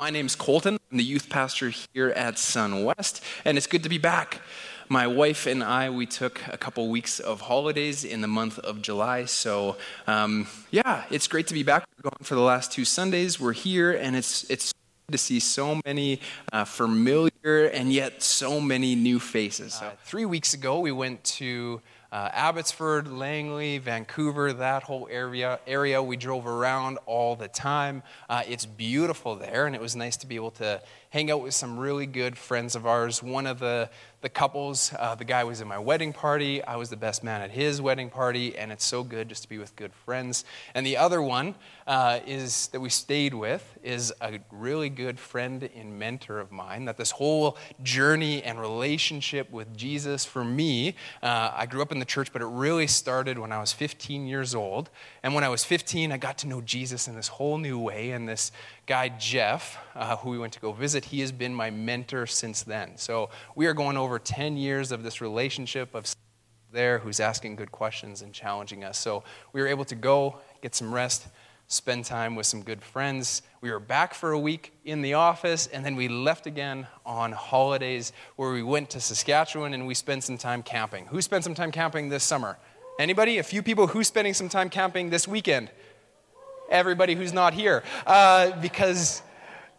My name's Colton. I'm the youth pastor here at Sun West, and it's good to be back. My wife and I, we took a couple weeks of holidays in the month of July. So, um, yeah, it's great to be back. We're gone for the last two Sundays. We're here, and it's, it's to see so many uh, familiar and yet so many new faces. So. Uh, three weeks ago, we went to uh, Abbotsford, Langley, Vancouver, that whole area. Area we drove around all the time. Uh, it's beautiful there, and it was nice to be able to hang out with some really good friends of ours. One of the the couples, uh, the guy was in my wedding party. I was the best man at his wedding party, and it's so good just to be with good friends. And the other one uh, is that we stayed with is a really good friend and mentor of mine. That this whole journey and relationship with Jesus for me, uh, I grew up in the church, but it really started when I was 15 years old. And when I was 15, I got to know Jesus in this whole new way. And this guy, Jeff, uh, who we went to go visit, he has been my mentor since then. So we are going over 10 years of this relationship of there who's asking good questions and challenging us. So we were able to go, get some rest, spend time with some good friends. We were back for a week in the office, and then we left again on holidays where we went to Saskatchewan and we spent some time camping. Who spent some time camping this summer? Anybody? A few people who's spending some time camping this weekend? everybody who's not here uh, because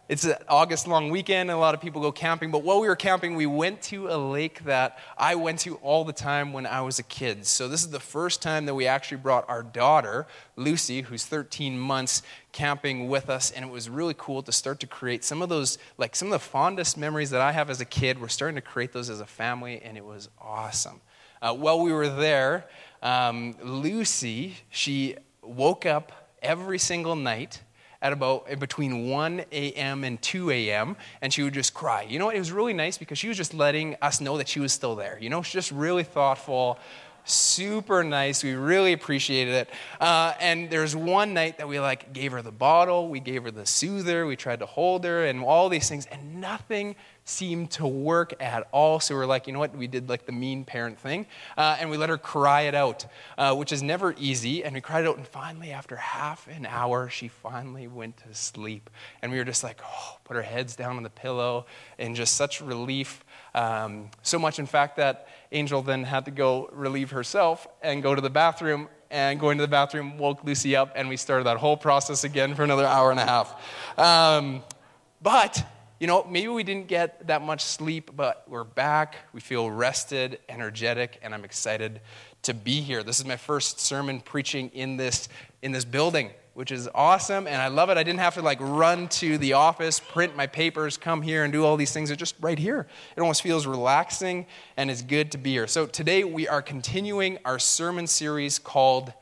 it's an August long weekend and a lot of people go camping. But while we were camping, we went to a lake that I went to all the time when I was a kid. So this is the first time that we actually brought our daughter, Lucy, who's 13 months, camping with us. And it was really cool to start to create some of those, like some of the fondest memories that I have as a kid. We're starting to create those as a family, and it was awesome. Uh, while we were there, um, Lucy, she woke up every single night at about between 1 a.m. and 2 a.m. and she would just cry. You know what? It was really nice because she was just letting us know that she was still there. You know, she's just really thoughtful, super nice. We really appreciated it. Uh, and there's one night that we like gave her the bottle, we gave her the soother, we tried to hold her, and all these things, and nothing seemed to work at all. So we're like, you know what? We did like the mean parent thing, uh, and we let her cry it out, uh, which is never easy. And we cried it out, and finally, after half an hour, she finally went to sleep. And we were just like, oh, put our heads down on the pillow, in just such relief. Um, so much, in fact, that Angel then had to go relieve herself and go to the bathroom. And going to the bathroom woke Lucy up, and we started that whole process again for another hour and a half. Um, but you know, maybe we didn't get that much sleep, but we're back. We feel rested, energetic, and I'm excited to be here. This is my first sermon preaching in this in this building, which is awesome, and I love it. I didn't have to like run to the office, print my papers, come here and do all these things. It's just right here. It almost feels relaxing and it's good to be here. So today we are continuing our sermon series called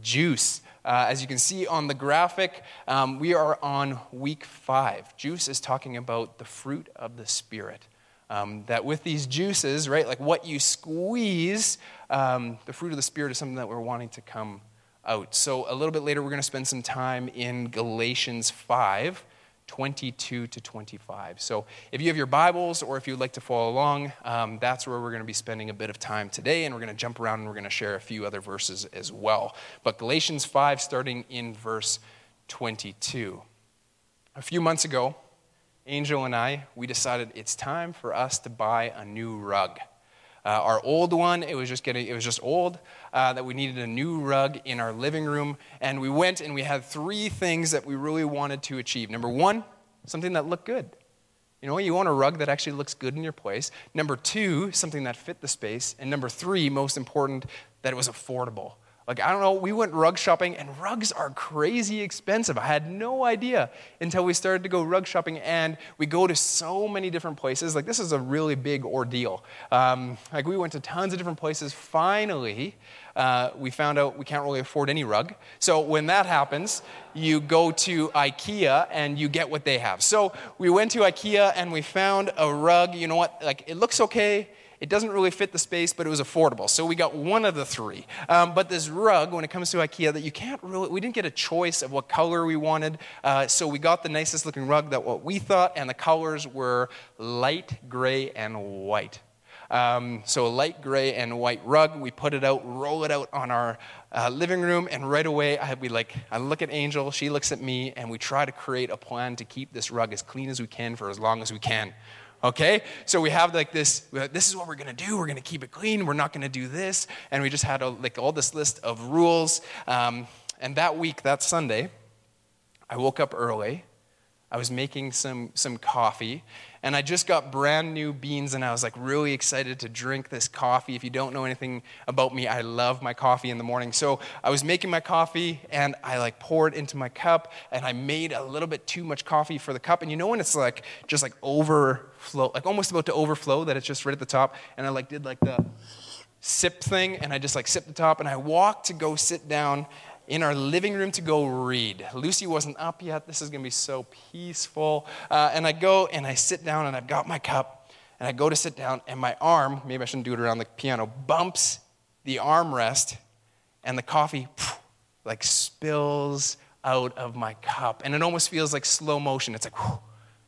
Juice. Uh, as you can see on the graphic, um, we are on week five. Juice is talking about the fruit of the Spirit. Um, that with these juices, right, like what you squeeze, um, the fruit of the Spirit is something that we're wanting to come out. So a little bit later, we're going to spend some time in Galatians 5. 22 to 25. So if you have your Bibles or if you'd like to follow along, um, that's where we're going to be spending a bit of time today, and we're going to jump around and we're going to share a few other verses as well. But Galatians 5, starting in verse 22. A few months ago, Angel and I, we decided it's time for us to buy a new rug. Uh, our old one, it was just getting, it was just old, uh, that we needed a new rug in our living room. And we went and we had three things that we really wanted to achieve. Number one, something that looked good. You know, you want a rug that actually looks good in your place. Number two, something that fit the space. And number three, most important, that it was affordable. Like, I don't know, we went rug shopping, and rugs are crazy expensive. I had no idea until we started to go rug shopping, and we go to so many different places. Like, this is a really big ordeal. Um, like, we went to tons of different places. Finally, uh, we found out we can't really afford any rug. So, when that happens, you go to IKEA and you get what they have. So, we went to IKEA and we found a rug. You know what? Like, it looks okay it doesn't really fit the space, but it was affordable. So we got one of the three. Um, but this rug, when it comes to IKEA, that you can't really, we didn't get a choice of what color we wanted. Uh, so we got the nicest looking rug that what we thought, and the colors were light gray and white. Um, so a light gray and white rug. We put it out, roll it out on our uh, living room, and right away I, we like, I look at Angel, she looks at me, and we try to create a plan to keep this rug as clean as we can for as long as we can. Okay? So we have like this, this is what we're gonna do. We're gonna keep it clean. We're not gonna do this. And we just had a, like all this list of rules. Um, and that week, that Sunday, I woke up early. I was making some, some coffee, and I just got brand new beans, and I was like really excited to drink this coffee. If you don't know anything about me, I love my coffee in the morning. So I was making my coffee, and I like poured into my cup, and I made a little bit too much coffee for the cup. And you know when it's like just like overflow, like almost about to overflow, that it's just right at the top, and I like did like the sip thing, and I just like sipped the top, and I walked to go sit down in our living room to go read. Lucy wasn't up yet. This is going to be so peaceful. Uh, and I go and I sit down and I've got my cup and I go to sit down and my arm, maybe I shouldn't do it around the piano, bumps the armrest and the coffee like spills out of my cup. And it almost feels like slow motion. It's like,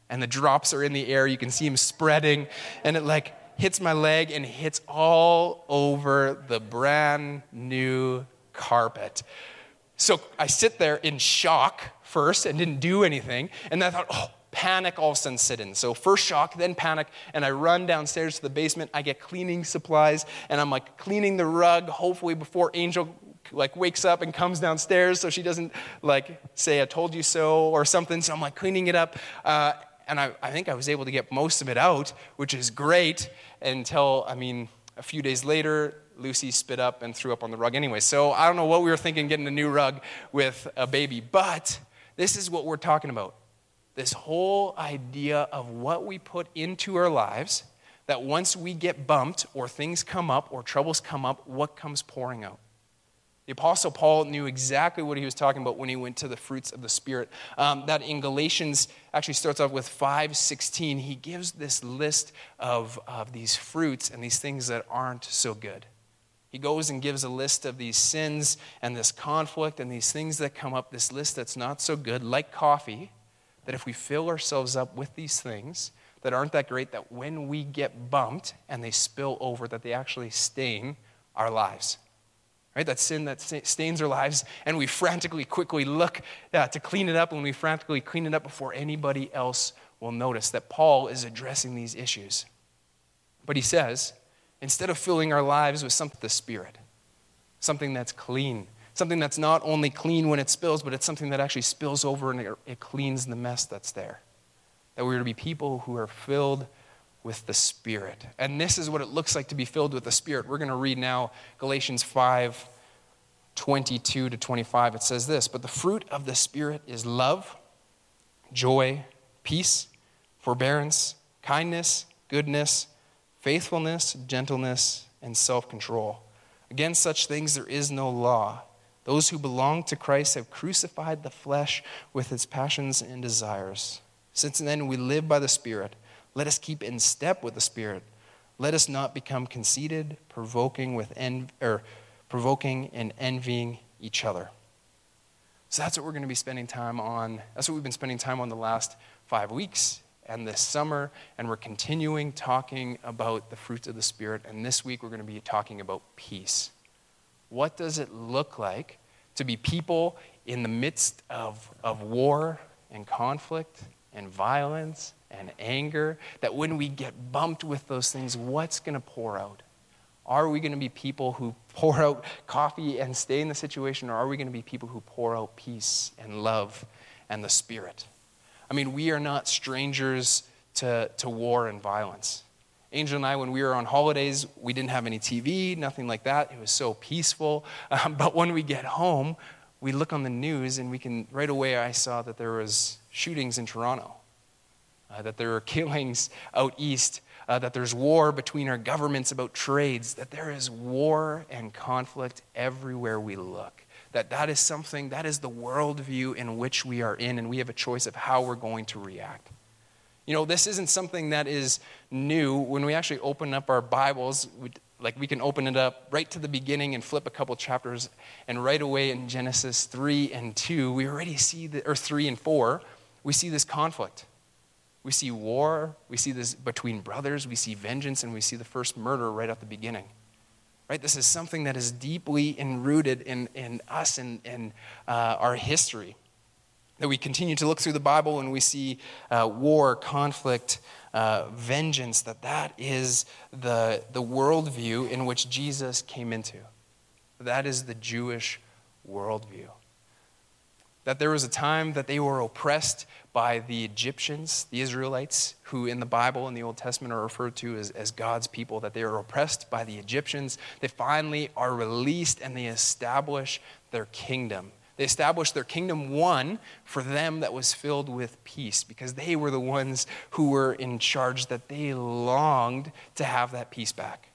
and the drops are in the air. You can see them spreading. And it like hits my leg and hits all over the brand new carpet. So I sit there in shock first and didn't do anything. And then I thought, oh, panic all of a sudden sit in. So first shock, then panic, and I run downstairs to the basement. I get cleaning supplies, and I'm like cleaning the rug, hopefully before Angel like wakes up and comes downstairs so she doesn't like say I told you so or something. So I'm like cleaning it up. Uh, and I, I think I was able to get most of it out, which is great until, I mean, a few days later, Lucy spit up and threw up on the rug anyway. So I don't know what we were thinking getting a new rug with a baby, but this is what we're talking about. This whole idea of what we put into our lives, that once we get bumped or things come up or troubles come up, what comes pouring out? The Apostle Paul knew exactly what he was talking about when he went to the fruits of the Spirit. Um, that in Galatians actually starts off with 5:16. He gives this list of, of these fruits and these things that aren't so good. He goes and gives a list of these sins and this conflict and these things that come up, this list that's not so good, like coffee, that if we fill ourselves up with these things that aren't that great, that when we get bumped and they spill over, that they actually stain our lives. Right? That sin that stains our lives, and we frantically, quickly look uh, to clean it up, and we frantically clean it up before anybody else will notice that Paul is addressing these issues. But he says, instead of filling our lives with something the Spirit, something that's clean, something that's not only clean when it spills, but it's something that actually spills over and it, it cleans the mess that's there. That we're to be people who are filled with the Spirit. And this is what it looks like to be filled with the Spirit. We're going to read now Galatians 5 22 to 25. It says this But the fruit of the Spirit is love, joy, peace, forbearance, kindness, goodness faithfulness, gentleness, and self control. Against such things there is no law. Those who belong to Christ have crucified the flesh with its passions and desires. Since then we live by the Spirit, let us keep in step with the Spirit. Let us not become conceited, provoking with en- or provoking and envying each other. So that's what we're going to be spending time on. That's what we've been spending time on the last five weeks and this summer, and we're continuing talking about the fruits of the Spirit. And this week, we're going to be talking about peace. What does it look like to be people in the midst of, of war and conflict and violence and anger? That when we get bumped with those things, what's going to pour out? Are we going to be people who pour out coffee and stay in the situation, or are we going to be people who pour out peace and love and the Spirit? I mean, we are not strangers to, to war and violence. Angel and I, when we were on holidays, we didn't have any TV, nothing like that. It was so peaceful. Um, but when we get home, we look on the news and we can, right away, I saw that there was shootings in Toronto, uh, that there were killings out east, uh, that there's war between our governments about trades, that there is war and conflict everywhere we look that that is something, that is the worldview in which we are in, and we have a choice of how we're going to react. You know, this isn't something that is new. When we actually open up our Bibles, we, like we can open it up right to the beginning and flip a couple chapters, and right away in Genesis 3 and 2, we already see, the, or 3 and 4, we see this conflict. We see war, we see this between brothers, we see vengeance, and we see the first murder right at the beginning. Right? This is something that is deeply enrooted in, in us and in, uh, our history. That we continue to look through the Bible and we see uh, war, conflict, uh, vengeance, that that is the, the worldview in which Jesus came into. That is the Jewish worldview. That there was a time that they were oppressed by the Egyptians, the Israelites, who in the Bible in the Old Testament are referred to as, as God's people, that they are oppressed by the Egyptians. They finally are released and they establish their kingdom. They established their kingdom, one, for them that was filled with peace, because they were the ones who were in charge, that they longed to have that peace back.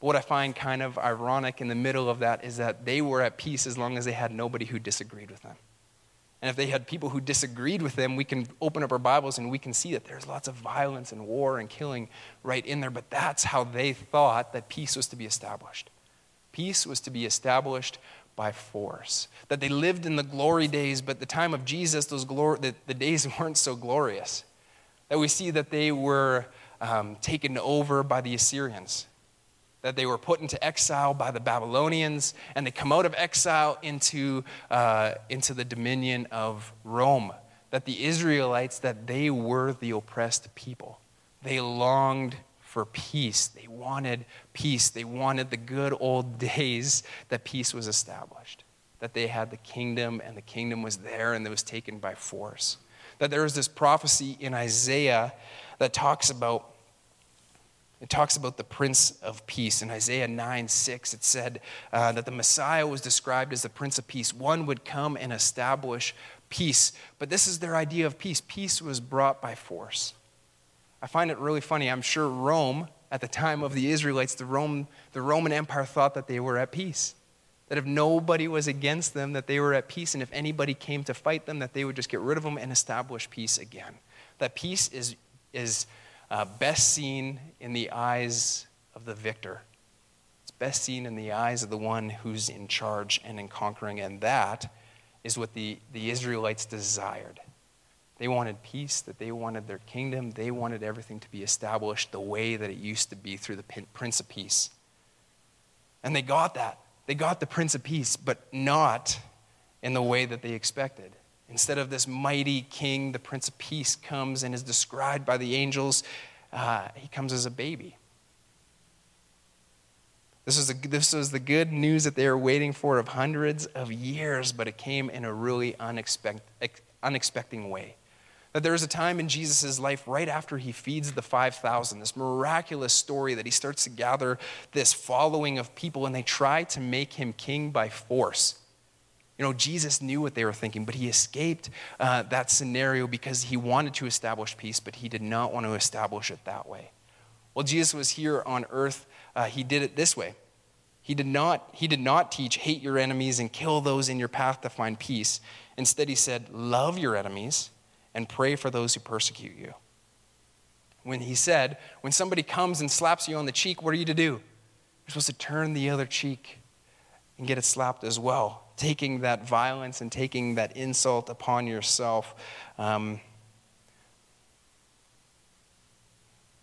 But what I find kind of ironic in the middle of that is that they were at peace as long as they had nobody who disagreed with them. And if they had people who disagreed with them, we can open up our Bibles and we can see that there's lots of violence and war and killing right in there. But that's how they thought that peace was to be established. Peace was to be established by force. That they lived in the glory days, but the time of Jesus, those glor- the, the days weren't so glorious. That we see that they were um, taken over by the Assyrians that they were put into exile by the Babylonians, and they come out of exile into, uh, into the dominion of Rome. That the Israelites, that they were the oppressed people. They longed for peace. They wanted peace. They wanted the good old days that peace was established. That they had the kingdom, and the kingdom was there, and it was taken by force. That there was this prophecy in Isaiah that talks about it talks about the Prince of Peace. In Isaiah 9 6, it said uh, that the Messiah was described as the Prince of Peace. One would come and establish peace. But this is their idea of peace. Peace was brought by force. I find it really funny. I'm sure Rome, at the time of the Israelites, the, Rome, the Roman Empire thought that they were at peace. That if nobody was against them, that they were at peace. And if anybody came to fight them, that they would just get rid of them and establish peace again. That peace is, is uh, best seen in the eyes of the victor. It's best seen in the eyes of the one who's in charge and in conquering, and that is what the, the Israelites desired. They wanted peace, that they wanted their kingdom, they wanted everything to be established the way that it used to be through the Prince of Peace. And they got that. They got the Prince of Peace, but not in the way that they expected. Instead of this mighty king, the Prince of Peace comes and is described by the angels. Uh, he comes as a baby. This was, the, this was the good news that they were waiting for of hundreds of years, but it came in a really unexpect, unexpected way. That there is a time in Jesus' life right after he feeds the 5,000, this miraculous story that he starts to gather this following of people, and they try to make him king by force. You know, Jesus knew what they were thinking, but he escaped uh, that scenario because he wanted to establish peace, but he did not want to establish it that way. Well, Jesus was here on earth, uh, he did it this way. He did, not, he did not teach, hate your enemies and kill those in your path to find peace. Instead, he said, love your enemies and pray for those who persecute you. When he said, when somebody comes and slaps you on the cheek, what are you to do? You're supposed to turn the other cheek and get it slapped as well taking that violence and taking that insult upon yourself. Um,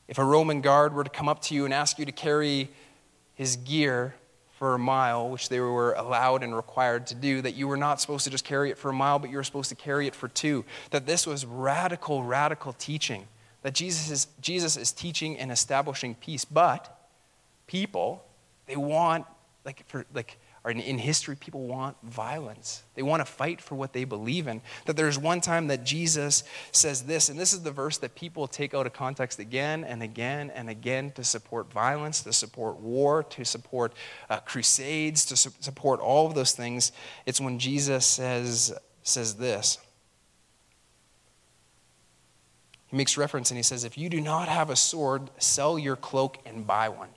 if a Roman guard were to come up to you and ask you to carry his gear for a mile, which they were allowed and required to do, that you were not supposed to just carry it for a mile, but you were supposed to carry it for two. That this was radical, radical teaching. That Jesus is, Jesus is teaching and establishing peace. But people, they want, like, for, like, or in history, people want violence. They want to fight for what they believe in. That there's one time that Jesus says this, and this is the verse that people take out of context again and again and again to support violence, to support war, to support uh, crusades, to su- support all of those things. It's when Jesus says, says this. He makes reference and he says, If you do not have a sword, sell your cloak and buy one.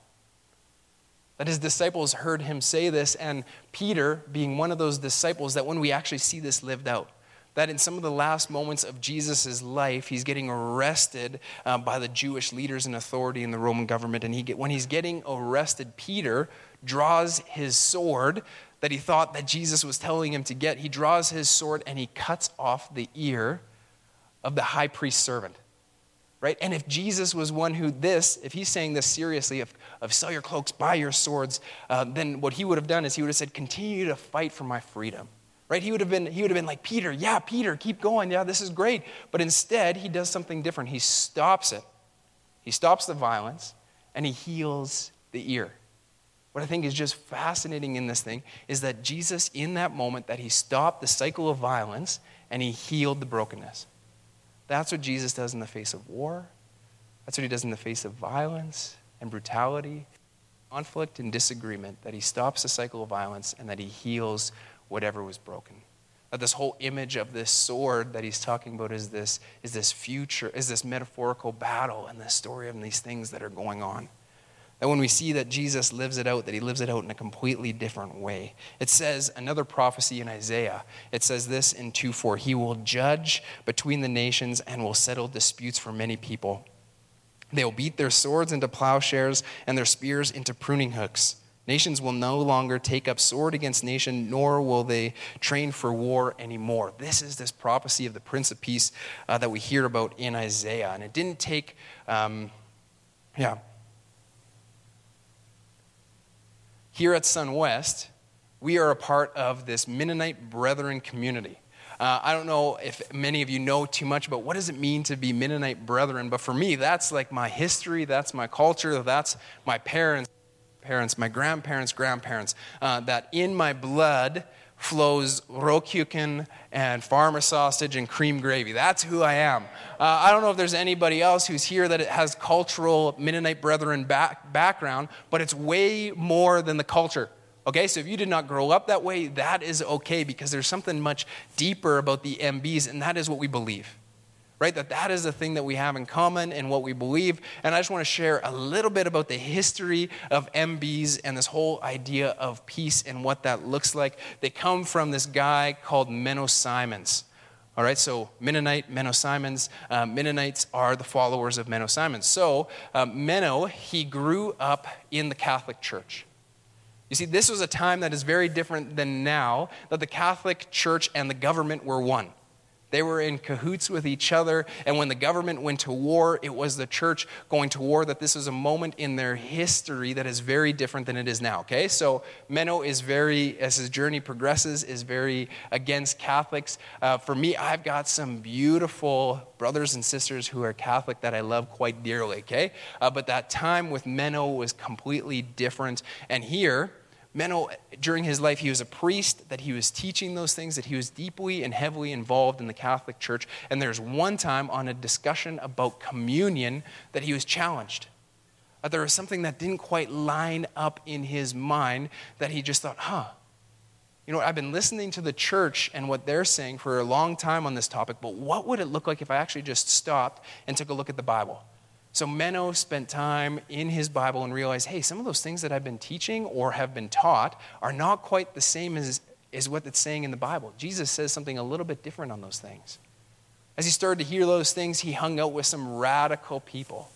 That his disciples heard him say this, and Peter, being one of those disciples, that when we actually see this lived out, that in some of the last moments of Jesus' life, he's getting arrested uh, by the Jewish leaders and authority in the Roman government. And he get, when he's getting arrested, Peter draws his sword that he thought that Jesus was telling him to get. He draws his sword and he cuts off the ear of the high priest's servant. Right? And if Jesus was one who this, if he's saying this seriously, of, of sell your cloaks, buy your swords, uh, then what he would have done is he would have said, continue to fight for my freedom. Right? He would have been, he would have been like, Peter, yeah, Peter, keep going. Yeah, this is great. But instead, he does something different. He stops it. He stops the violence and he heals the ear. What I think is just fascinating in this thing is that Jesus, in that moment, that he stopped the cycle of violence and he healed the brokenness. That's what Jesus does in the face of war. That's what he does in the face of violence and brutality, conflict and disagreement, that he stops the cycle of violence and that he heals whatever was broken. That this whole image of this sword that he's talking about is this, is this future, is this metaphorical battle and the story of these things that are going on. That when we see that Jesus lives it out, that he lives it out in a completely different way. It says, another prophecy in Isaiah, it says this in 2 4 He will judge between the nations and will settle disputes for many people. They will beat their swords into plowshares and their spears into pruning hooks. Nations will no longer take up sword against nation, nor will they train for war anymore. This is this prophecy of the Prince of Peace uh, that we hear about in Isaiah. And it didn't take, um, yeah, here at SunWest, we are a part of this Mennonite Brethren community. Uh, I don't know if many of you know too much about what does it mean to be Mennonite brethren, but for me, that's like my history, that's my culture, that's my parents, parents, my grandparents' grandparents. Uh, that in my blood flows rollkuchen and farmer sausage and cream gravy. That's who I am. Uh, I don't know if there's anybody else who's here that has cultural Mennonite brethren back, background, but it's way more than the culture. Okay, so if you did not grow up that way, that is okay because there's something much deeper about the MBs, and that is what we believe right? That that is the thing that we have in common and what we believe. And I just want to share a little bit about the history of MBs and this whole idea of peace and what that looks like. They come from this guy called Menno Simons. All right, so Mennonite, Menno Simons. Uh, Mennonites are the followers of Menno Simons. So uh, Menno, he grew up in the Catholic Church. You see, this was a time that is very different than now, that the Catholic Church and the government were one. They were in cahoots with each other. And when the government went to war, it was the church going to war. That this is a moment in their history that is very different than it is now. Okay? So Menno is very, as his journey progresses, is very against Catholics. Uh, for me, I've got some beautiful brothers and sisters who are Catholic that I love quite dearly. Okay? Uh, but that time with Menno was completely different. And here, Menno, during his life, he was a priest, that he was teaching those things, that he was deeply and heavily involved in the Catholic Church. And there's one time on a discussion about communion that he was challenged. That there was something that didn't quite line up in his mind that he just thought, huh, you know, I've been listening to the church and what they're saying for a long time on this topic, but what would it look like if I actually just stopped and took a look at the Bible? So Menno spent time in his Bible and realized, hey, some of those things that I've been teaching or have been taught are not quite the same as, as what it's saying in the Bible. Jesus says something a little bit different on those things. As he started to hear those things, he hung out with some radical people.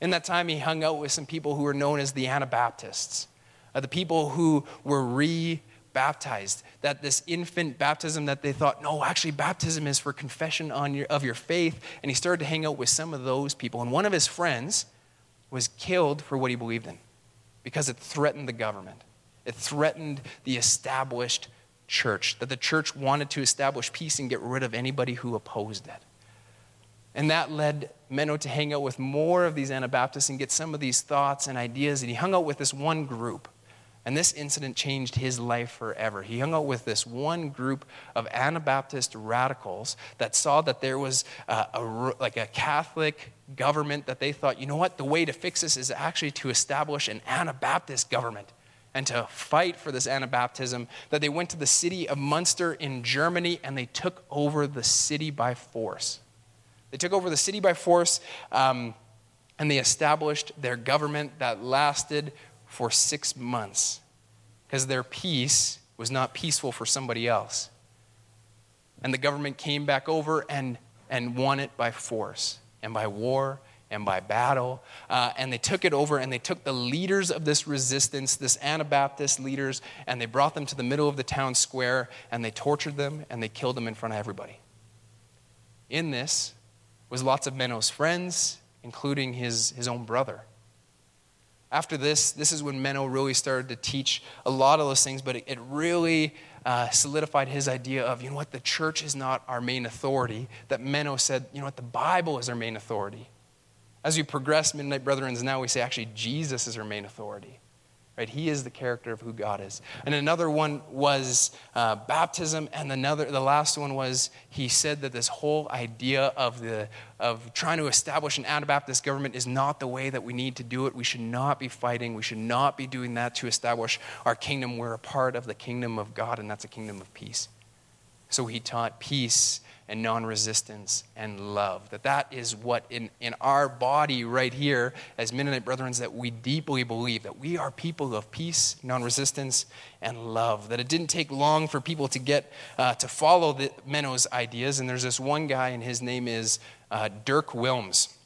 In that time, he hung out with some people who were known as the Anabaptists, uh, the people who were re baptized. That this infant baptism that they thought, no, actually, baptism is for confession on your, of your faith. And he started to hang out with some of those people. And one of his friends was killed for what he believed in because it threatened the government, it threatened the established church, that the church wanted to establish peace and get rid of anybody who opposed it. And that led Menno to hang out with more of these Anabaptists and get some of these thoughts and ideas. And he hung out with this one group and this incident changed his life forever. He hung out with this one group of Anabaptist radicals that saw that there was a, a, like a Catholic government that they thought, you know what, the way to fix this is actually to establish an Anabaptist government and to fight for this Anabaptism. That they went to the city of Munster in Germany and they took over the city by force. They took over the city by force um, and they established their government that lasted for six months because their peace was not peaceful for somebody else. And the government came back over and, and won it by force and by war and by battle. Uh, and they took it over and they took the leaders of this resistance, this Anabaptist leaders, and they brought them to the middle of the town square and they tortured them and they killed them in front of everybody. In this was lots of Menno's friends including his, his own brother. After this, this is when Menno really started to teach a lot of those things, but it, it really uh, solidified his idea of, you know what, the church is not our main authority. That Menno said, you know what, the Bible is our main authority. As we progress, Mennonite Brethren, now we say actually Jesus is our main authority. Right? He is the character of who God is. And another one was uh, baptism, and another, the last one was he said that this whole idea of, the, of trying to establish an Anabaptist government is not the way that we need to do it. We should not be fighting. We should not be doing that to establish our kingdom. We're a part of the kingdom of God, and that's a kingdom of peace. So he taught peace and non-resistance and love. That that is what in, in our body right here as Mennonite brethren that we deeply believe that we are people of peace, non-resistance, and love. That it didn't take long for people to get uh, to follow the Menno's ideas. And there's this one guy, and his name is uh, Dirk Willems.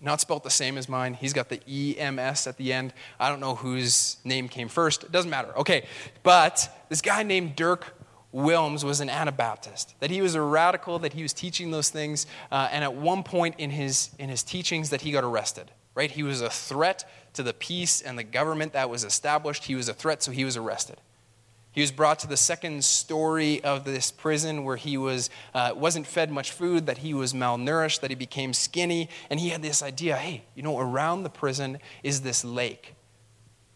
Not spelt the same as mine. He's got the EMS at the end. I don't know whose name came first. It doesn't matter. Okay. But this guy named Dirk Willems was an Anabaptist, that he was a radical, that he was teaching those things, uh, and at one point in his, in his teachings that he got arrested, right? He was a threat to the peace and the government that was established. He was a threat, so he was arrested. He was brought to the second story of this prison where he was, uh, wasn't fed much food, that he was malnourished, that he became skinny, and he had this idea hey, you know, around the prison is this lake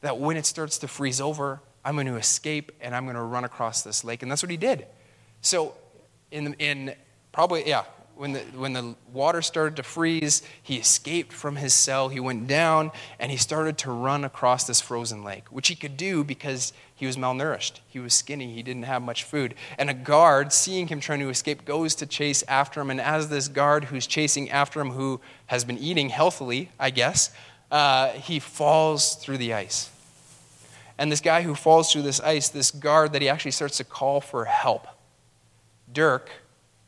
that when it starts to freeze over, I'm going to escape and I'm going to run across this lake. And that's what he did. So, in, in probably, yeah, when the, when the water started to freeze, he escaped from his cell. He went down and he started to run across this frozen lake, which he could do because he was malnourished. He was skinny. He didn't have much food. And a guard, seeing him trying to escape, goes to chase after him. And as this guard who's chasing after him, who has been eating healthily, I guess, uh, he falls through the ice. And this guy who falls through this ice, this guard that he actually starts to call for help. Dirk,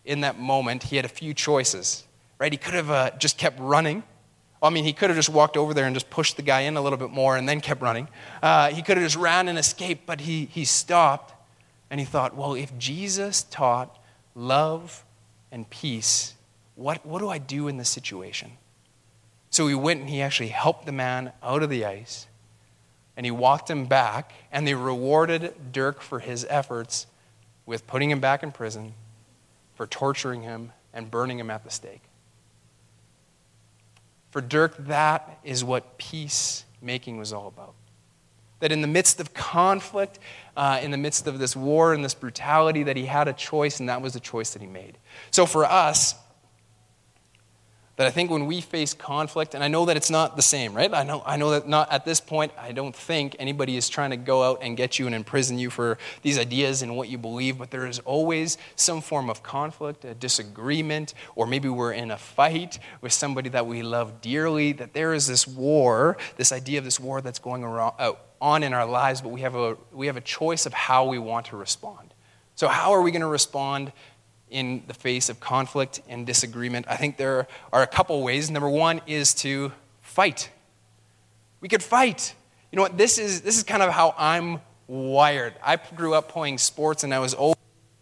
in that moment, he had a few choices, right? He could have uh, just kept running. I mean, he could have just walked over there and just pushed the guy in a little bit more and then kept running. Uh, he could have just ran and escaped, but he, he stopped and he thought, well, if Jesus taught love and peace, what, what do I do in this situation? So he went and he actually helped the man out of the ice and he walked him back, and they rewarded Dirk for his efforts with putting him back in prison, for torturing him, and burning him at the stake. For Dirk, that is what peacemaking was all about. That in the midst of conflict, uh, in the midst of this war and this brutality, that he had a choice, and that was the choice that he made. So for us, that I think when we face conflict, and I know that it's not the same, right? I know, I know that not at this point, I don't think anybody is trying to go out and get you and imprison you for these ideas and what you believe, but there is always some form of conflict, a disagreement, or maybe we're in a fight with somebody that we love dearly, that there is this war, this idea of this war that's going uh, on in our lives, but we have, a, we have a choice of how we want to respond. So, how are we going to respond in the face of conflict and disagreement? I think there are a couple ways. Number one is to fight. We could fight. You know what? This is, this is kind of how I'm wired. I grew up playing sports and I was always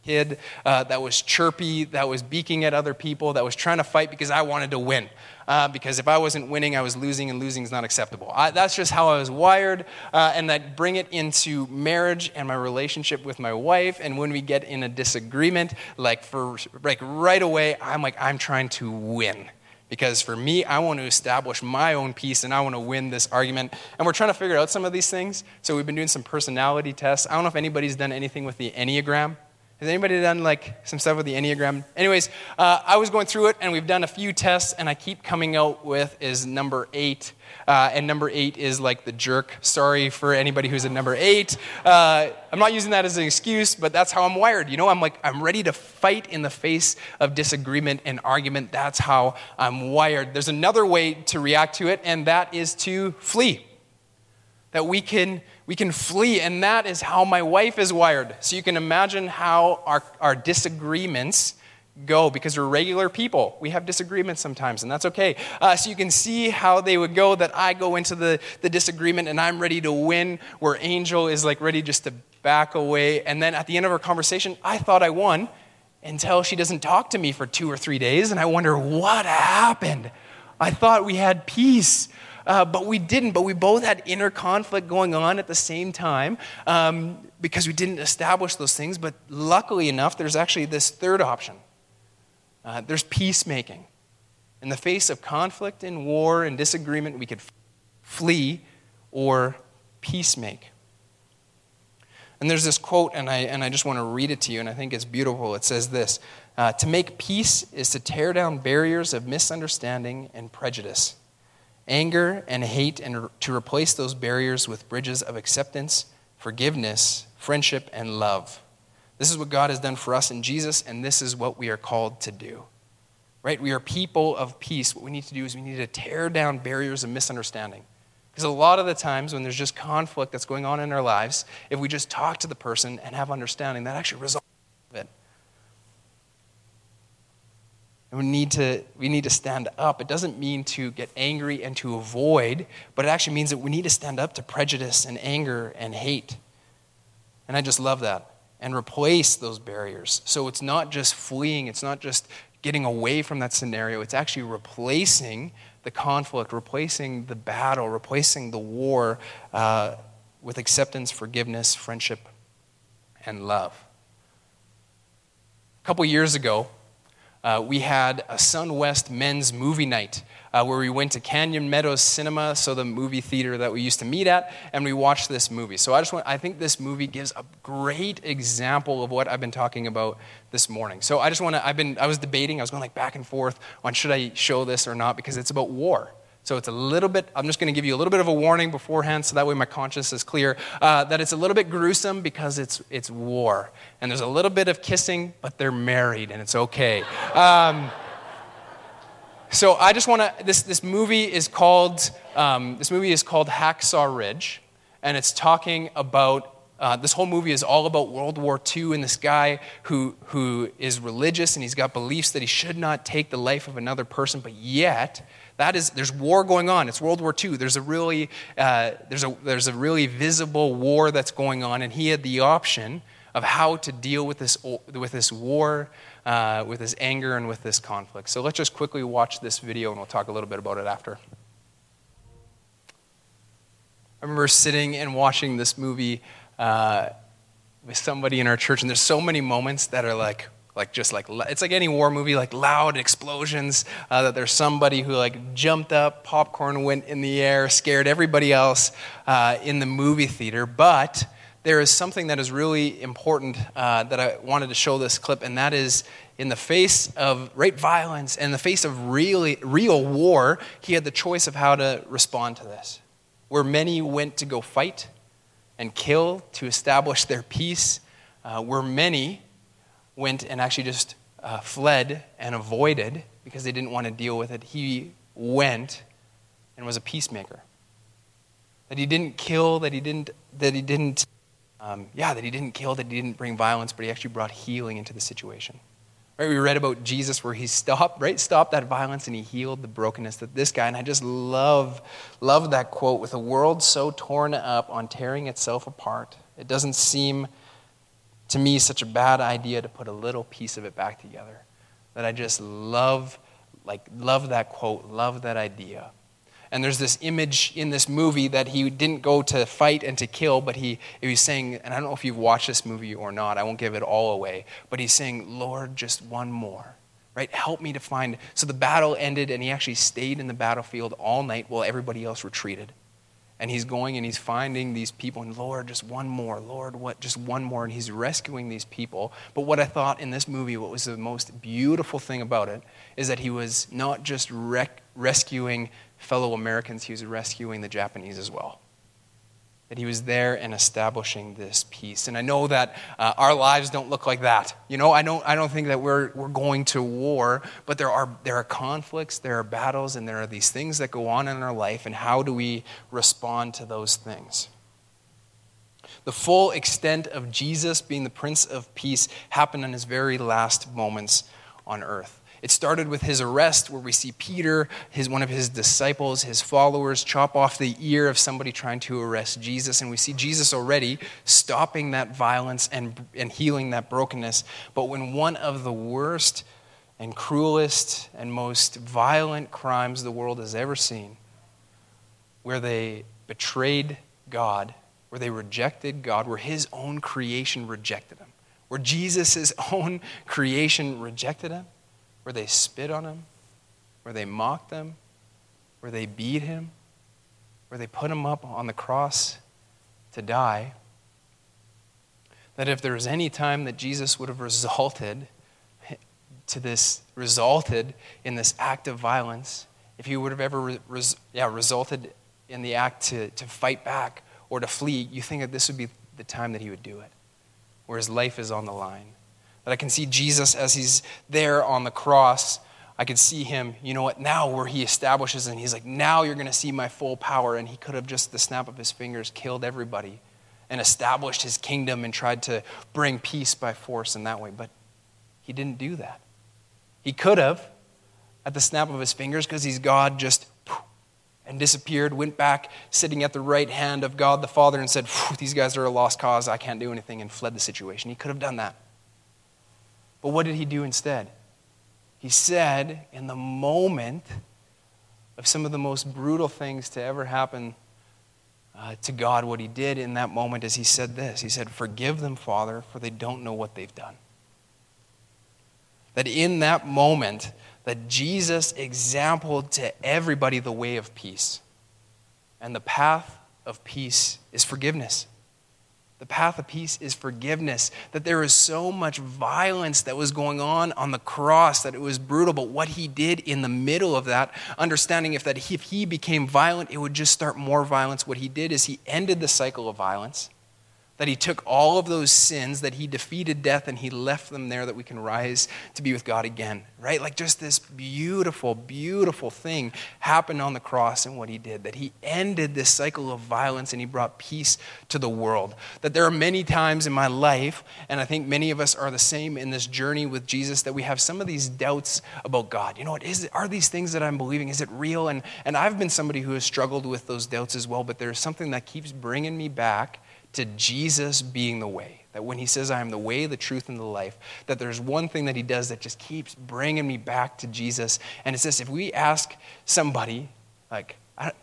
kid uh, that was chirpy, that was beaking at other people, that was trying to fight because I wanted to win uh, because if I wasn't winning, I was losing, and losing is not acceptable. I, that's just how I was wired, uh, and that bring it into marriage and my relationship with my wife. And when we get in a disagreement, like for like right away, I'm like I'm trying to win. Because for me, I want to establish my own peace and I want to win this argument. And we're trying to figure out some of these things. So we've been doing some personality tests. I don't know if anybody's done anything with the Enneagram. Has anybody done like some stuff with the Enneagram? Anyways, uh, I was going through it and we've done a few tests, and I keep coming out with is number eight. Uh, and number eight is like the jerk. Sorry for anybody who's at number eight. Uh, I'm not using that as an excuse, but that's how I'm wired. You know, I'm like, I'm ready to fight in the face of disagreement and argument. That's how I'm wired. There's another way to react to it, and that is to flee. That we can we can flee. And that is how my wife is wired. So you can imagine how our, our disagreements go because we're regular people. We have disagreements sometimes, and that's okay. Uh, so you can see how they would go that I go into the, the disagreement and I'm ready to win, where Angel is like ready just to back away. And then at the end of our conversation, I thought I won until she doesn't talk to me for two or three days, and I wonder what happened. I thought we had peace. Uh, but we didn't. But we both had inner conflict going on at the same time um, because we didn't establish those things. But luckily enough, there's actually this third option uh, there's peacemaking. In the face of conflict and war and disagreement, we could flee or peacemake. And there's this quote, and I, and I just want to read it to you, and I think it's beautiful. It says this uh, To make peace is to tear down barriers of misunderstanding and prejudice, anger and hate, and to replace those barriers with bridges of acceptance, forgiveness, friendship, and love. This is what God has done for us in Jesus, and this is what we are called to do. Right? We are people of peace. What we need to do is we need to tear down barriers of misunderstanding. Because a lot of the times when there's just conflict that's going on in our lives, if we just talk to the person and have understanding, that actually resolves it. And we need to we need to stand up. It doesn't mean to get angry and to avoid, but it actually means that we need to stand up to prejudice and anger and hate. And I just love that. And replace those barriers. So it's not just fleeing, it's not just getting away from that scenario, it's actually replacing the conflict, replacing the battle, replacing the war uh, with acceptance, forgiveness, friendship, and love. A couple years ago, uh, we had a SunWest men's movie night uh, where we went to Canyon Meadows Cinema, so the movie theater that we used to meet at, and we watched this movie. So I just want, I think this movie gives a great example of what I've been talking about this morning. So I just want to, I've been, I was debating, I was going like back and forth on should I show this or not because it's about war. So it's a little bit, I'm just going to give you a little bit of a warning beforehand so that way my conscience is clear uh, that it's a little bit gruesome because it's, it's war. And there's a little bit of kissing, but they're married and it's okay. Um, so I just want to, this, this movie is called, um, this movie is called Hacksaw Ridge. And it's talking about uh, this whole movie is all about World War II and this guy who, who is religious and he's got beliefs that he should not take the life of another person, but yet that is, there's war going on. It's World War II. There's a really, uh, there's a, there's a really visible war that's going on, and he had the option of how to deal with this, with this war, uh, with this anger, and with this conflict. So let's just quickly watch this video, and we'll talk a little bit about it after. I remember sitting and watching this movie uh, with somebody in our church, and there's so many moments that are like, like just like it's like any war movie like loud explosions uh, that there's somebody who like jumped up popcorn went in the air scared everybody else uh, in the movie theater. But there is something that is really important uh, that i wanted to show this clip and that is in the face of rape violence in the face of really real war he had the choice of how to respond to this. Where many went to go fight and kill to establish their peace uh, where many went and actually just uh, fled and avoided because they didn't want to deal with it. He went and was a peacemaker. That he didn't kill, that he didn't, that he didn't, um, yeah, that he didn't kill, that he didn't bring violence, but he actually brought healing into the situation. Right, we read about Jesus where he stopped, right, stopped that violence and he healed the brokenness that this guy, and I just love, love that quote with a world so torn up on tearing itself apart. It doesn't seem to me such a bad idea to put a little piece of it back together. That I just love, like, love that quote, love that idea. And there's this image in this movie that he didn't go to fight and to kill, but he, he was saying, and I don't know if you've watched this movie or not, I won't give it all away, but he's saying, Lord, just one more. Right? Help me to find. So the battle ended, and he actually stayed in the battlefield all night while everybody else retreated and he's going and he's finding these people and lord just one more. Lord what just one more. And he's rescuing these people. But what i thought in this movie what was the most beautiful thing about it is that he was not just rec- rescuing fellow americans he was rescuing the japanese as well that he was there and establishing this peace. And I know that uh, our lives don't look like that. You know, I don't, I don't think that we're, we're going to war, but there are, there are conflicts, there are battles, and there are these things that go on in our life, and how do we respond to those things? The full extent of Jesus being the Prince of Peace happened in his very last moments on earth. It started with his arrest, where we see Peter, his, one of his disciples, his followers, chop off the ear of somebody trying to arrest Jesus. And we see Jesus already stopping that violence and, and healing that brokenness. But when one of the worst and cruelest and most violent crimes the world has ever seen, where they betrayed God, where they rejected God, where his own creation rejected him, where Jesus' own creation rejected him, where they spit on him, where they mocked him, where they beat him, where they put him up on the cross to die. That if there was any time that Jesus would have resulted to this, resulted in this act of violence, if he would have ever res, yeah, resulted in the act to, to fight back or to flee, you think that this would be the time that he would do it, where his life is on the line. That I can see Jesus as he's there on the cross I could see him, you know what, now where he establishes and he's like, now you're going to see my full power. And he could have just, the snap of his fingers, killed everybody and established his kingdom and tried to bring peace by force in that way. But he didn't do that. He could have, at the snap of his fingers, because he's God, just and disappeared, went back sitting at the right hand of God the Father and said, These guys are a lost cause, I can't do anything, and fled the situation. He could have done that. But what did he do instead? He said, in the moment of some of the most brutal things to ever happen uh, to God, what he did in that moment is he said this He said, Forgive them, Father, for they don't know what they've done. That in that moment, that Jesus exampled to everybody the way of peace. And the path of peace is forgiveness. The path of peace is forgiveness. That there is so much violence that was going on on the cross that it was brutal. But what he did in the middle of that, understanding if that if he became violent, it would just start more violence. What he did is he ended the cycle of violence that he took all of those sins, that he defeated death, and he left them there that we can rise to be with God again, right? Like just this beautiful, beautiful thing happened on the cross and what he did, that he ended this cycle of violence and he brought peace to the world. That there are many times in my life, and I think many of us are the same in this journey with Jesus, that we have some of these doubts about God. You know what? Is are these things that I'm believing, is it real? And, and I've been somebody who has struggled with those doubts as well, but there's something that keeps bringing me back to Jesus being the way. That when he says, I am the way, the truth, and the life, that there's one thing that he does that just keeps bringing me back to Jesus. And it's this if we ask somebody, like,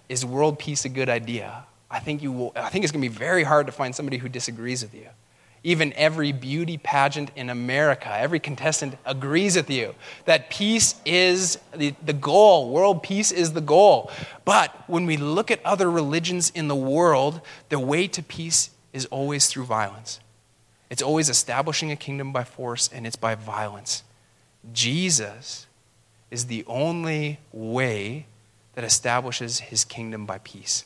is world peace a good idea? I think, you will, I think it's going to be very hard to find somebody who disagrees with you. Even every beauty pageant in America, every contestant agrees with you that peace is the, the goal. World peace is the goal. But when we look at other religions in the world, the way to peace is always through violence. It's always establishing a kingdom by force, and it's by violence. Jesus is the only way that establishes his kingdom by peace.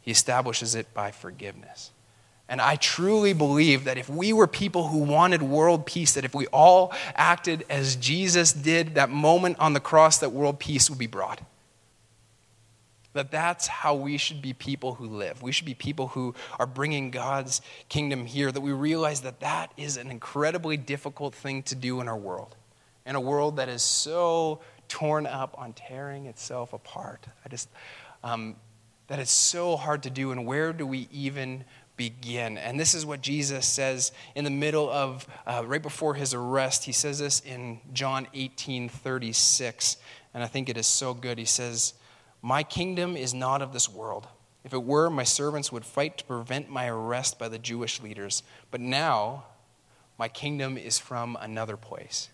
He establishes it by forgiveness. And I truly believe that if we were people who wanted world peace, that if we all acted as Jesus did, that moment on the cross, that world peace would be brought that that's how we should be people who live. We should be people who are bringing God's kingdom here, that we realize that that is an incredibly difficult thing to do in our world, in a world that is so torn up on tearing itself apart. I just, um, that it's so hard to do, and where do we even begin? And this is what Jesus says in the middle of, uh, right before his arrest. He says this in John 18 36, and I think it is so good. He says, my kingdom is not of this world. If it were, my servants would fight to prevent my arrest by the Jewish leaders. But now, my kingdom is from another place.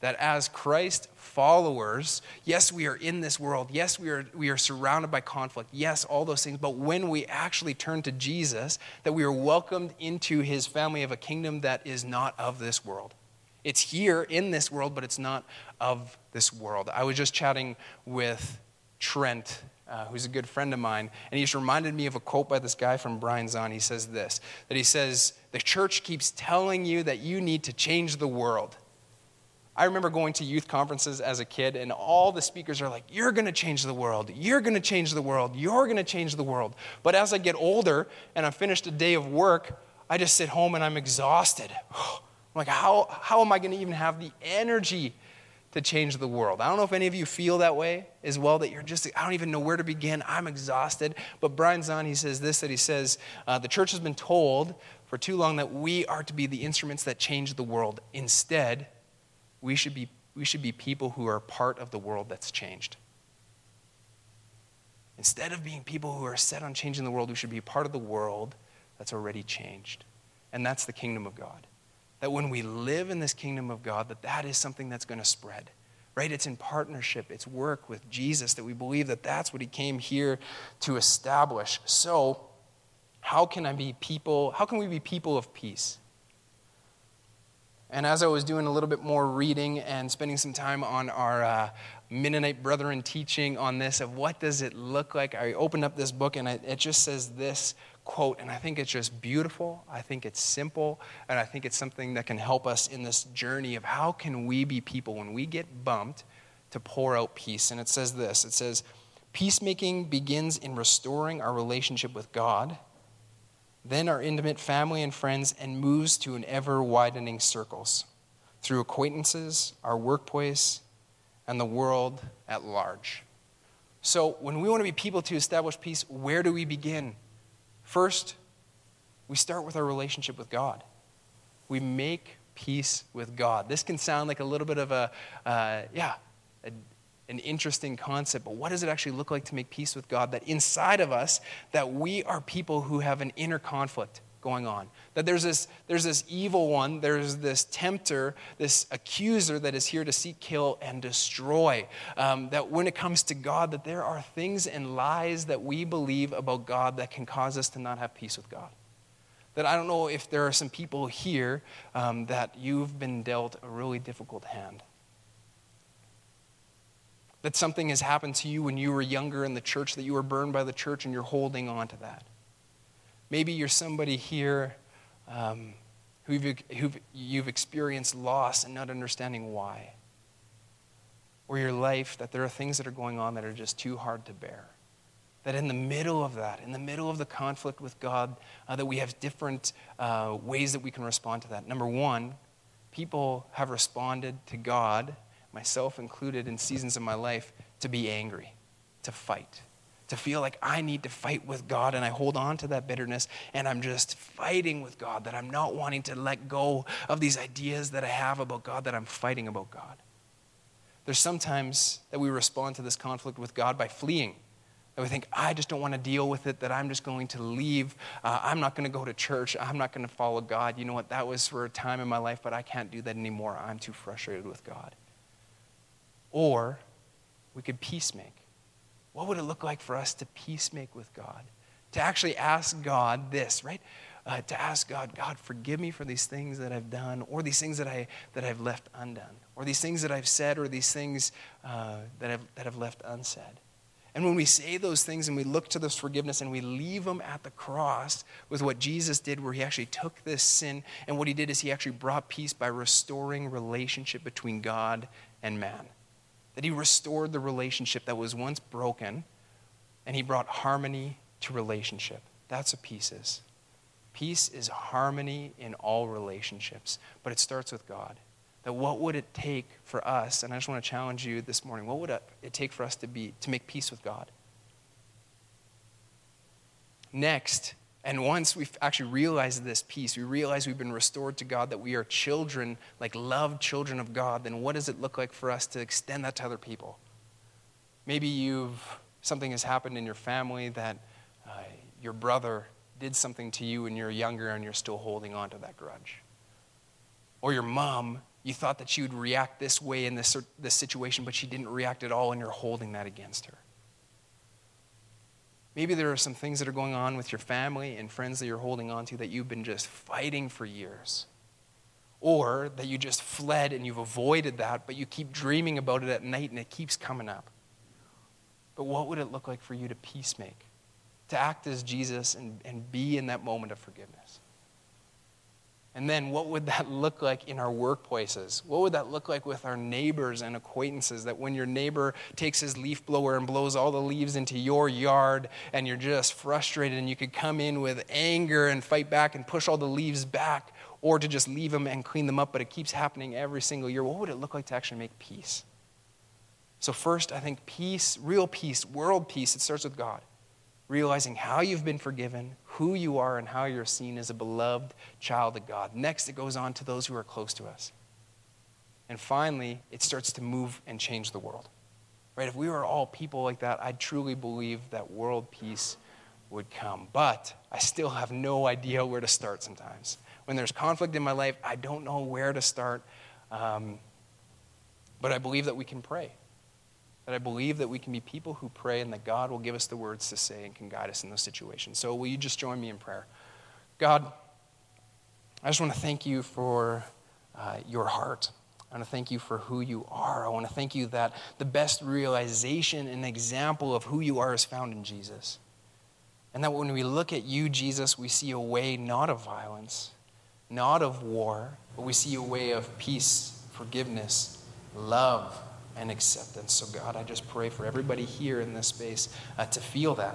That as Christ followers, yes, we are in this world. Yes, we are, we are surrounded by conflict. Yes, all those things. But when we actually turn to Jesus, that we are welcomed into his family of a kingdom that is not of this world. It's here in this world, but it's not of this world. I was just chatting with Trent, uh, who's a good friend of mine, and he's reminded me of a quote by this guy from Brian Zahnd. He says this that he says, The church keeps telling you that you need to change the world. I remember going to youth conferences as a kid, and all the speakers are like, You're going to change the world. You're going to change the world. You're going to change the world. But as I get older and I've finished a day of work, I just sit home and I'm exhausted. I'm like, How, how am I going to even have the energy to change the world. I don't know if any of you feel that way as well, that you're just, I don't even know where to begin. I'm exhausted. But Brian Zahnd, he says this that he says, uh, the church has been told for too long that we are to be the instruments that change the world. Instead, we should be, we should be people who are part of the world that's changed. Instead of being people who are set on changing the world, we should be part of the world that's already changed. And that's the kingdom of God. That when we live in this kingdom of God, that that is something that's going to spread. Right? It's in partnership, it's work with Jesus that we believe that that's what he came here to establish. So, how can I be people, how can we be people of peace? And as I was doing a little bit more reading and spending some time on our uh, Mennonite brethren teaching on this of what does it look like, I opened up this book and it just says this quote, and I think it's just beautiful. I think it's simple, and I think it's something that can help us in this journey of how can we be people when we get bumped to pour out peace. And it says this it says, Peacemaking begins in restoring our relationship with God then our intimate family and friends, and moves to an ever widening circles through acquaintances, our workplace, and the world at large. So, when we want to be people to establish peace, where do we begin? First, we start with our relationship with God. We make peace with God. This can sound like a little bit of a, uh, yeah, a an interesting concept, but what does it actually look like to make peace with God? That inside of us, that we are people who have an inner conflict going on. That there's this, there's this evil one, there's this tempter, this accuser that is here to seek, kill, and destroy. Um, that when it comes to God, that there are things and lies that we believe about God that can cause us to not have peace with God. That I don't know if there are some people here um, that you've been dealt a really difficult hand that something has happened to you when you were younger in the church, that you were burned by the church and you're holding on to that. Maybe you're somebody here um, who you've, experienced loss and not understanding why. Or your life, that there are things that are going on that are just too hard to bear. That in the middle of that, in the middle of the conflict with God, uh, that we have different uh, ways that we can respond to that. Number one, people have responded to God myself included in seasons of my life, to be angry, to fight, to feel like I need to fight with God and I hold on to that bitterness and I'm just fighting with God, that I'm not wanting to let go of these ideas that I have about God, that I'm fighting about God. There's sometimes that we respond to this conflict with God by fleeing. That we think, I just don't want to deal with it, that I'm just going to leave. Uh, I'm not going to go to church. I'm not going to follow God. You know what? That was for a time in my life, but I can't do that anymore. I'm too frustrated with God. Or we could peacemake. What would it look like for us to peacemake with God? To actually ask God this, right? Uh, to ask God, God, forgive me for these things that I've done, or these things that, I, that I've left undone, or these things that I've said, or these things uh, that, I've, that I've left unsaid. And when we say those things and we look to this forgiveness and we leave them at the cross with what Jesus did, where he actually took this sin, and what he did is he actually brought peace by restoring relationship between God and man that he restored the relationship that was once broken and he brought harmony to relationship. That's what peace is. Peace is harmony in all relationships, but it starts with God. That what would it take for us, and I just want to challenge you this morning, what would it take for us to be to make peace with God? Next, and once we've actually realized this peace, we realize we've been restored to God, that we are children, like loved children of God, then what does it look like for us to extend that to other people? Maybe you've, something has happened in your family that uh, your brother did something to you when you're younger and you're still holding on to that grudge. Or your mom, you thought that she would react this way in this, this situation, but she didn't react at all and you're holding that against her. Maybe there are some things that are going on with your family and friends that you're holding on to that you've been just fighting for years. Or that you just fled and you've avoided that, but you keep dreaming about it at night and it keeps coming up. But what would it look like for you to peacemake? To act as Jesus and, and be in that moment of forgiveness? And then what would that look like in our workplaces? What would that look like with our neighbors and acquaintances? That when your neighbor takes his leaf blower and blows all the leaves into your yard and you're just frustrated and you could come in with anger and fight back and push all the leaves back or to just leave them and clean them up, but it keeps happening every single year. What would it look like to actually make peace? So, first, I think peace, real peace, world peace, it starts with God realizing how you've been forgiven, who you are, and how you're seen as a beloved child of God. Next, it goes on to those who are close to us. And finally, it starts to move and change the world. Right? If we were all people like that, I truly believe that world peace would come. But I still have no idea where to start sometimes. When there's conflict in my life, I don't know where to start. Um, but I believe that we can pray. I believe that we can be people who pray and that God will give us the words to say and can guide us in those situations. So, will you just join me in prayer? God, I just want to thank you for uh, your heart. I want to thank you for who you are. I want to thank you that the best realization and example of who you are is found in Jesus. And that when we look at you, Jesus, we see a way not of violence, not of war, but we see a way of peace, forgiveness, love, and acceptance. So, God, I just pray for everybody here in this space uh, to feel that.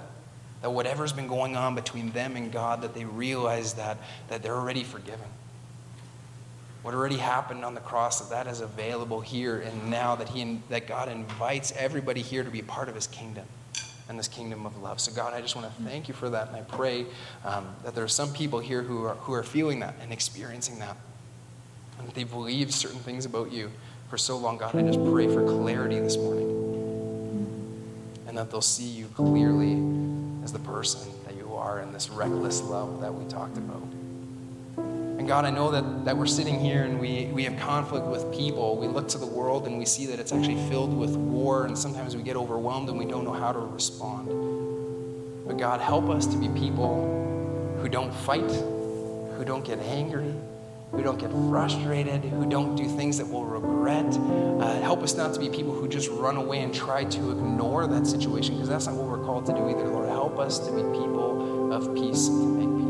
That whatever's been going on between them and God, that they realize that, that they're already forgiven. What already happened on the cross, that that is available here and now, that, he, that God invites everybody here to be part of his kingdom and this kingdom of love. So, God, I just want to thank you for that. And I pray um, that there are some people here who are, who are feeling that and experiencing that. And that they believe certain things about you for so long. God, I just pray for clarity this morning. And that they'll see you clearly as the person that you are in this reckless love that we talked about. And God, I know that, that we're sitting here and we, we have conflict with people. We look to the world and we see that it's actually filled with war, and sometimes we get overwhelmed and we don't know how to respond. But God, help us to be people who don't fight, who don't get angry, who don't get frustrated, who don't do things that we'll regret. Uh, help us not to be people who just run away and try to ignore that situation, because that's not what we're called to do either, Lord. Help us to be people of peace and make peace.